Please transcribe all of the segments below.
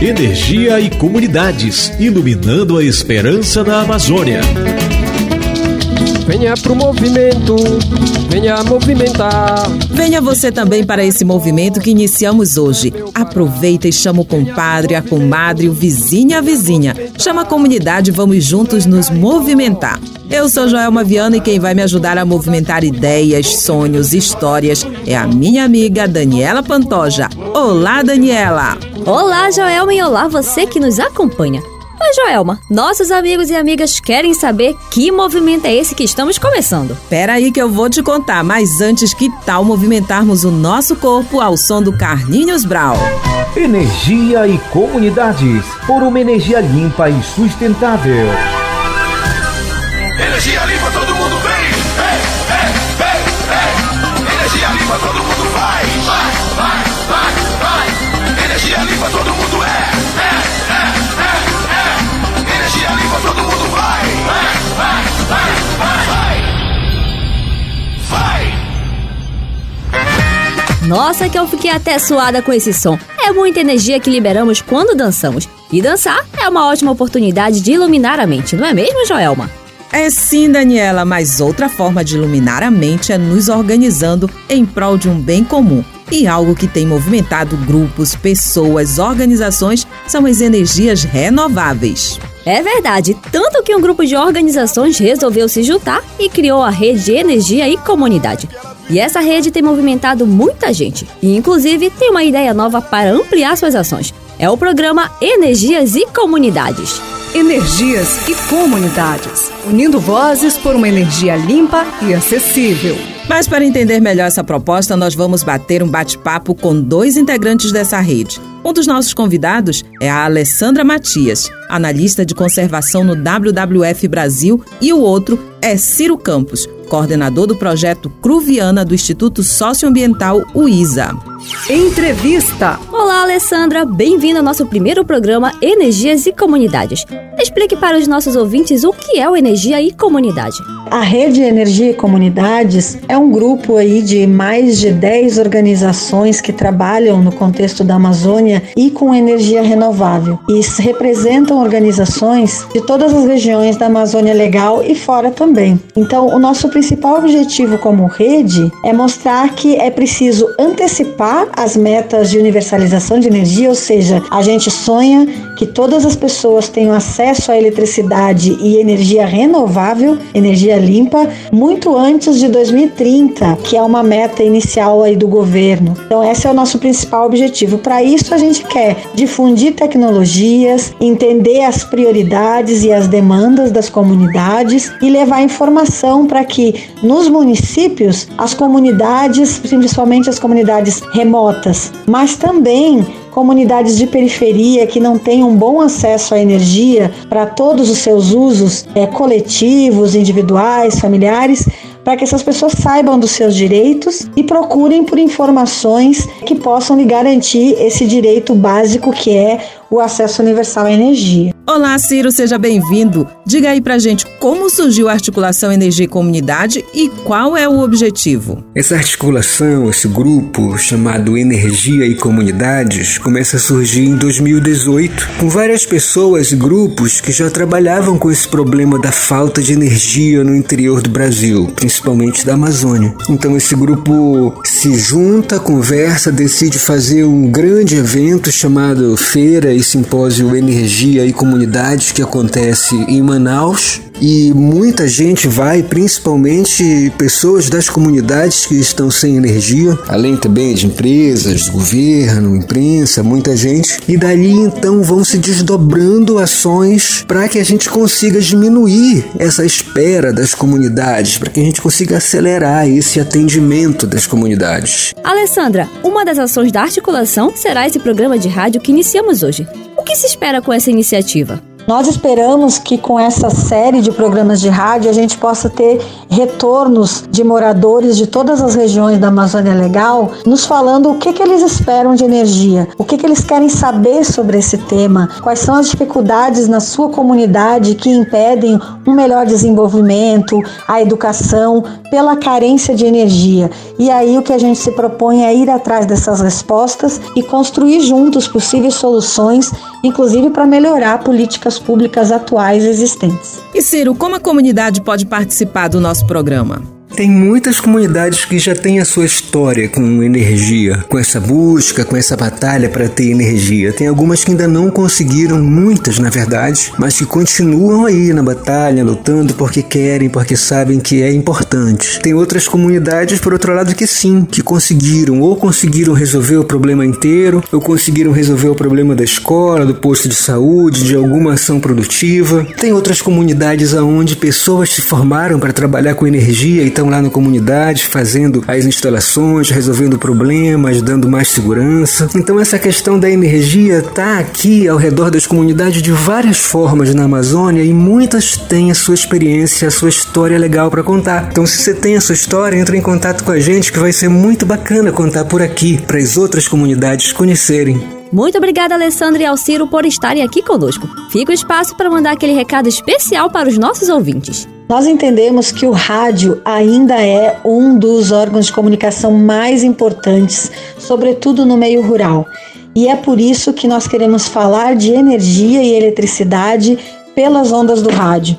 Energia e comunidades, iluminando a esperança da Amazônia. Venha pro movimento, venha movimentar. Venha você também para esse movimento que iniciamos hoje. Aproveita e chama o compadre, a comadre, o vizinho e a vizinha. Chama a comunidade e vamos juntos nos movimentar. Eu sou Joelma Viana e quem vai me ajudar a movimentar ideias, sonhos, histórias é a minha amiga Daniela Pantoja. Olá, Daniela! Olá, Joelma, e olá você que nos acompanha. Mas, Joelma, nossos amigos e amigas querem saber que movimento é esse que estamos começando. Pera aí que eu vou te contar, mas antes, que tal movimentarmos o nosso corpo ao som do Carlinhos Brau? Energia e comunidades, por uma energia limpa e sustentável. Nossa, que eu fiquei até suada com esse som. É muita energia que liberamos quando dançamos. E dançar é uma ótima oportunidade de iluminar a mente, não é mesmo, Joelma? É sim, Daniela, mas outra forma de iluminar a mente é nos organizando em prol de um bem comum. E algo que tem movimentado grupos, pessoas, organizações são as energias renováveis. É verdade, tanto que um grupo de organizações resolveu se juntar e criou a rede de energia e comunidade. E essa rede tem movimentado muita gente e, inclusive, tem uma ideia nova para ampliar suas ações. É o programa Energias e Comunidades. Energias e comunidades, unindo vozes por uma energia limpa e acessível. Mas para entender melhor essa proposta, nós vamos bater um bate-papo com dois integrantes dessa rede. Um dos nossos convidados é a Alessandra Matias, analista de conservação no WWF Brasil, e o outro é Ciro Campos, coordenador do projeto Cruviana do Instituto Socioambiental UISA. Entrevista. Olá, Alessandra, bem-vinda ao nosso primeiro programa Energias e Comunidades. Explique para os nossos ouvintes o que é o Energia e Comunidade. A Rede Energia e Comunidades é um grupo aí de mais de 10 organizações que trabalham no contexto da Amazônia e com energia renovável. E representam organizações de todas as regiões da Amazônia Legal e fora também. Então, o nosso principal objetivo como rede é mostrar que é preciso antecipar as metas de universalização de energia, ou seja, a gente sonha que todas as pessoas tenham acesso à eletricidade e energia renovável, energia limpa, muito antes de 2030, que é uma meta inicial aí do governo. Então, esse é o nosso principal objetivo. Para isso, a gente quer difundir tecnologias, entender as prioridades e as demandas das comunidades e levar informação para que nos municípios as comunidades, principalmente as comunidades remotas, mas também comunidades de periferia que não têm um bom acesso à energia para todos os seus usos é, coletivos, individuais, familiares, para que essas pessoas saibam dos seus direitos e procurem por informações que possam lhe garantir esse direito básico que é o acesso universal à energia. Olá, Ciro, seja bem-vindo. Diga aí pra gente como surgiu a articulação Energia e Comunidade e qual é o objetivo. Essa articulação, esse grupo chamado Energia e Comunidades, começa a surgir em 2018, com várias pessoas e grupos que já trabalhavam com esse problema da falta de energia no interior do Brasil, principalmente da Amazônia. Então esse grupo se junta, conversa, decide fazer um grande evento chamado Feira e Simpósio Energia e Comunidades que acontece em Manaus. E muita gente vai, principalmente pessoas das comunidades que estão sem energia, além também de empresas, governo, imprensa, muita gente. E dali então vão se desdobrando ações para que a gente consiga diminuir essa espera das comunidades, para que a gente consiga acelerar esse atendimento das comunidades. Alessandra, uma das ações da articulação será esse programa de rádio que iniciamos hoje. O que se espera com essa iniciativa? Nós esperamos que com essa série de programas de rádio a gente possa ter retornos de moradores de todas as regiões da Amazônia Legal, nos falando o que, que eles esperam de energia, o que, que eles querem saber sobre esse tema, quais são as dificuldades na sua comunidade que impedem um melhor desenvolvimento, a educação, pela carência de energia. E aí o que a gente se propõe é ir atrás dessas respostas e construir juntos possíveis soluções, inclusive para melhorar políticas públicas atuais existentes. E Ciro, como a comunidade pode participar do nosso programa? Tem muitas comunidades que já têm a sua história com energia, com essa busca, com essa batalha para ter energia. Tem algumas que ainda não conseguiram, muitas na verdade, mas que continuam aí na batalha, lutando porque querem, porque sabem que é importante. Tem outras comunidades, por outro lado, que sim, que conseguiram, ou conseguiram resolver o problema inteiro, ou conseguiram resolver o problema da escola, do posto de saúde, de alguma ação produtiva. Tem outras comunidades aonde pessoas se formaram para trabalhar com energia e estão lá na comunidade fazendo as instalações, resolvendo problemas, dando mais segurança. Então essa questão da energia está aqui ao redor das comunidades de várias formas na Amazônia e muitas têm a sua experiência, a sua história legal para contar. Então se você tem a sua história, entre em contato com a gente que vai ser muito bacana contar por aqui para as outras comunidades conhecerem. Muito obrigada, Alessandra e Alciro, por estarem aqui conosco. Fica o espaço para mandar aquele recado especial para os nossos ouvintes. Nós entendemos que o rádio ainda é um dos órgãos de comunicação mais importantes, sobretudo no meio rural. E é por isso que nós queremos falar de energia e eletricidade pelas ondas do rádio.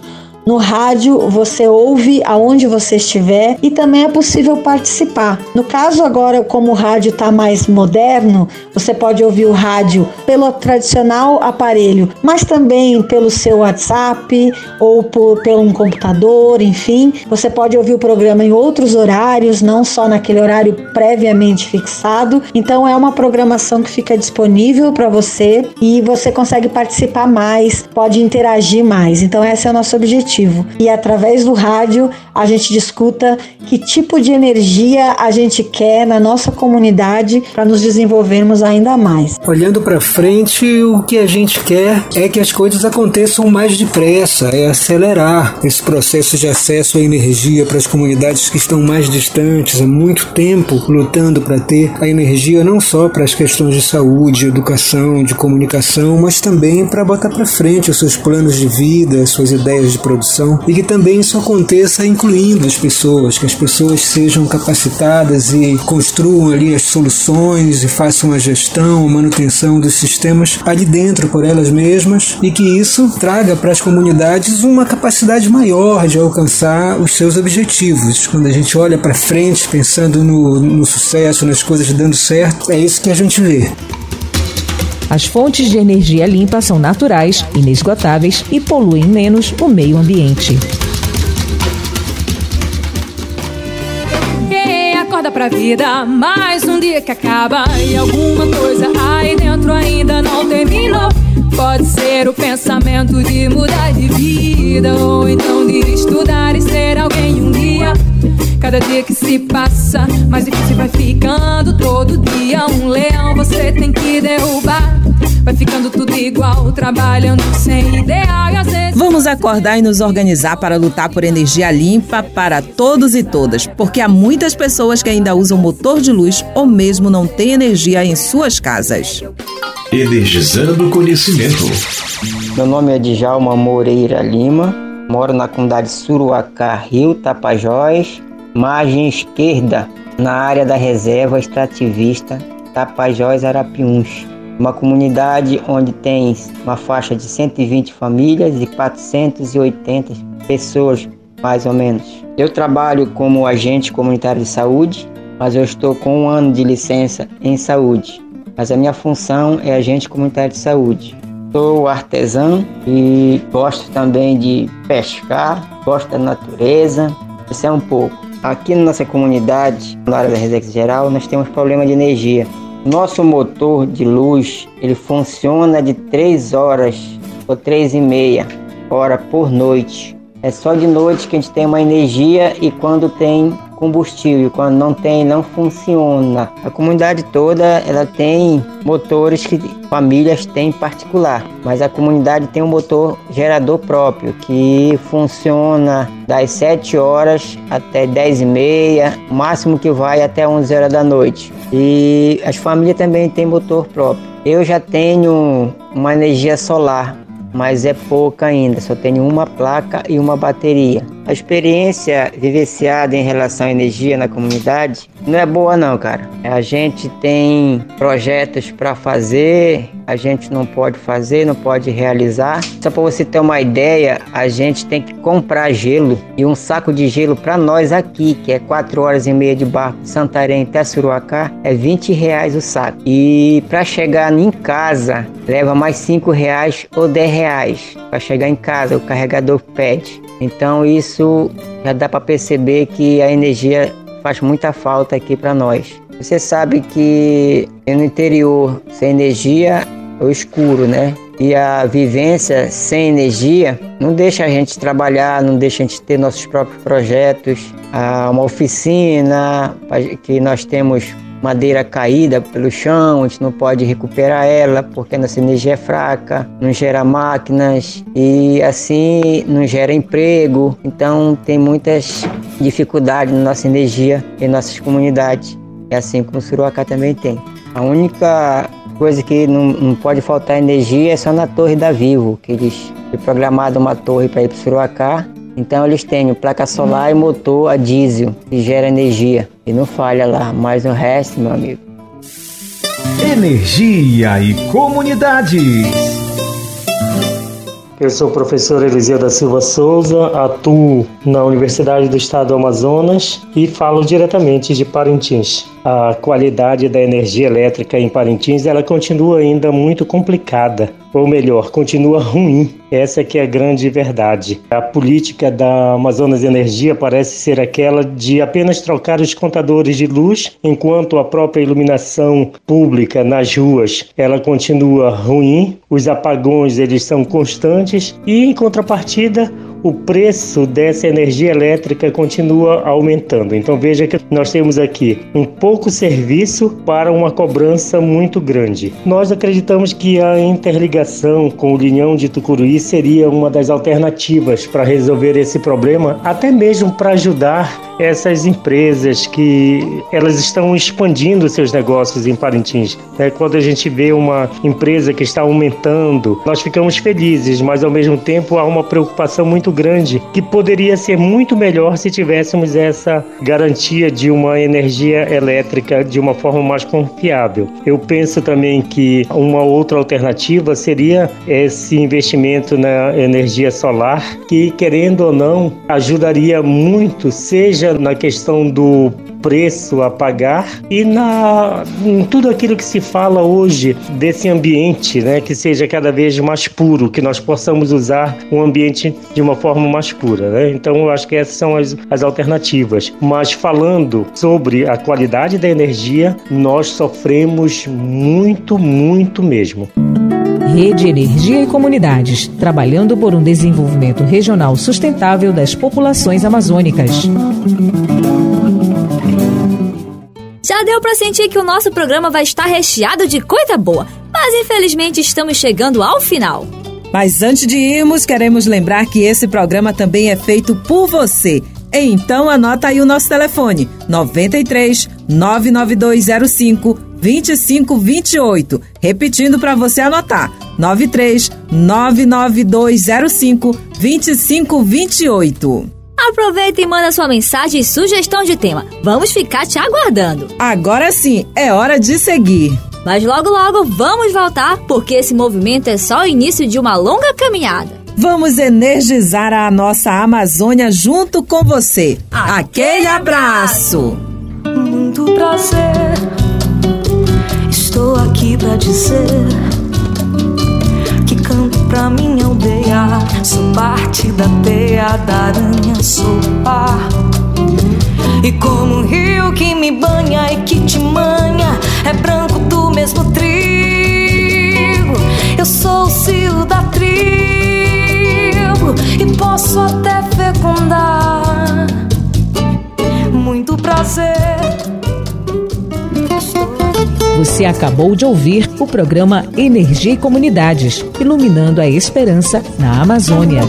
No rádio você ouve aonde você estiver e também é possível participar. No caso agora, como o rádio está mais moderno, você pode ouvir o rádio pelo tradicional aparelho, mas também pelo seu WhatsApp ou por, pelo um computador, enfim. Você pode ouvir o programa em outros horários, não só naquele horário previamente fixado. Então é uma programação que fica disponível para você e você consegue participar mais, pode interagir mais. Então esse é o nosso objetivo e através do rádio a gente discuta que tipo de energia a gente quer na nossa comunidade para nos desenvolvermos ainda mais. Olhando para frente, o que a gente quer é que as coisas aconteçam mais depressa, é acelerar esse processo de acesso à energia para as comunidades que estão mais distantes há muito tempo lutando para ter a energia não só para as questões de saúde, educação, de comunicação, mas também para botar para frente os seus planos de vida, as suas ideias de produção e que também isso aconteça incluindo as pessoas, que as pessoas sejam capacitadas e construam ali as soluções e façam a gestão, a manutenção dos sistemas ali dentro por elas mesmas e que isso traga para as comunidades uma capacidade maior de alcançar os seus objetivos. Quando a gente olha para frente pensando no, no sucesso, nas coisas dando certo, é isso que a gente vê. As fontes de energia limpa são naturais, inesgotáveis e poluem menos o meio ambiente. Acorda pra vida, mais um dia que acaba e alguma coisa aí dentro ainda não terminou. Pode ser o pensamento de mudar de vida ou então de estudar e ser alguém um dia. Cada dia que se passa, mais difícil vai ficando. Todo dia um leão você tem que derrubar. Vai ficando tudo igual, trabalhando sem ideal e às vezes. Vamos acordar e nos organizar para lutar por energia limpa para todos e todas, porque há muitas pessoas que ainda usam motor de luz ou mesmo não têm energia em suas casas. Energizando conhecimento. Meu nome é Djalma Moreira Lima, moro na comunidade Suruacá, Rio Tapajós, margem esquerda, na área da reserva extrativista Tapajós Arapiuns. Uma comunidade onde tem uma faixa de 120 famílias e 480 pessoas, mais ou menos. Eu trabalho como agente comunitário de saúde, mas eu estou com um ano de licença em saúde. Mas a minha função é agente comunitário de saúde. Sou artesão e gosto também de pescar, gosto da natureza. Isso é um pouco. Aqui na nossa comunidade, na área da Resex Geral, nós temos problema de energia. Nosso motor de luz ele funciona de 3 horas ou 3 e meia hora por noite. É só de noite que a gente tem uma energia e quando tem combustível. Quando não tem, não funciona. A comunidade toda ela tem motores que famílias têm particular, mas a comunidade tem um motor gerador próprio que funciona das 7 horas até 10 e meia, máximo que vai até 11 horas da noite. E as famílias também têm motor próprio. Eu já tenho uma energia solar mas é pouca ainda, só tenho uma placa e uma bateria. A experiência vivenciada em relação à energia na comunidade não é boa não, cara. A gente tem projetos para fazer, a gente não pode fazer, não pode realizar. Só para você ter uma ideia, a gente tem que comprar gelo e um saco de gelo para nós aqui, que é 4 horas e meia de barco de Santarém até Suruacá, é 20 reais o saco. E para chegar em casa, leva mais 5 reais ou 10 reais para chegar em casa, o carregador pede. Então isso já dá para perceber que a energia faz muita falta aqui para nós. Você sabe que no interior sem energia é o escuro, né? E a vivência sem energia não deixa a gente trabalhar, não deixa a gente ter nossos próprios projetos. Há uma oficina que nós temos madeira caída pelo chão, a gente não pode recuperar ela porque a nossa energia é fraca, não gera máquinas e assim não gera emprego. Então tem muitas dificuldades na nossa energia em nossas comunidades. É assim como o Suruacá também tem. A única coisa que não, não pode faltar energia é só na torre da Vivo, que eles foi programado uma torre para ir para o Suruacá então eles têm placa solar e motor a diesel que gera energia e não falha lá, mas o resto, meu amigo. Energia e comunidades. Eu sou o professor Eliseu da Silva Souza, atuo na Universidade do Estado do Amazonas e falo diretamente de Parintins a qualidade da energia elétrica em Parintins ela continua ainda muito complicada, ou melhor, continua ruim. Essa é que é a grande verdade. A política da Amazonas Energia parece ser aquela de apenas trocar os contadores de luz, enquanto a própria iluminação pública nas ruas ela continua ruim. Os apagões eles são constantes e em contrapartida o preço dessa energia elétrica continua aumentando. Então veja que nós temos aqui um pouco serviço para uma cobrança muito grande. Nós acreditamos que a interligação com o linhão de Tucuruí seria uma das alternativas para resolver esse problema, até mesmo para ajudar essas empresas que elas estão expandindo seus negócios em Parintins. É, quando a gente vê uma empresa que está aumentando, nós ficamos felizes, mas ao mesmo tempo há uma preocupação muito grande que poderia ser muito melhor se tivéssemos essa garantia de uma energia elétrica de uma forma mais confiável. Eu penso também que uma outra alternativa seria esse investimento na energia solar, que querendo ou não ajudaria muito, seja na questão do preço a pagar e na em tudo aquilo que se fala hoje desse ambiente, né, que seja cada vez mais puro, que nós possamos usar o ambiente de uma forma mais pura, né? Então eu acho que essas são as, as alternativas. Mas falando sobre a qualidade da energia, nós sofremos muito, muito mesmo. Rede Energia e Comunidades, trabalhando por um desenvolvimento regional sustentável das populações amazônicas. Já deu para sentir que o nosso programa vai estar recheado de coisa boa, mas infelizmente estamos chegando ao final. Mas antes de irmos, queremos lembrar que esse programa também é feito por você. Então anota aí o nosso telefone: 93 99205 2528. Repetindo para você anotar: 93 99205 2528. Aproveita e manda sua mensagem e sugestão de tema. Vamos ficar te aguardando. Agora sim, é hora de seguir. Mas logo logo vamos voltar, porque esse movimento é só o início de uma longa caminhada. Vamos energizar a nossa Amazônia junto com você. Aquele abraço! Muito prazer Estou aqui pra dizer pra minha aldeia. Sou parte da teia da aranha, sou par. E como um rio que me banha e que te manha, é branco do mesmo trigo. Eu sou o cio da tribo e posso até fecundar. Muito Você acabou de ouvir o programa Energia e Comunidades, iluminando a esperança na Amazônia.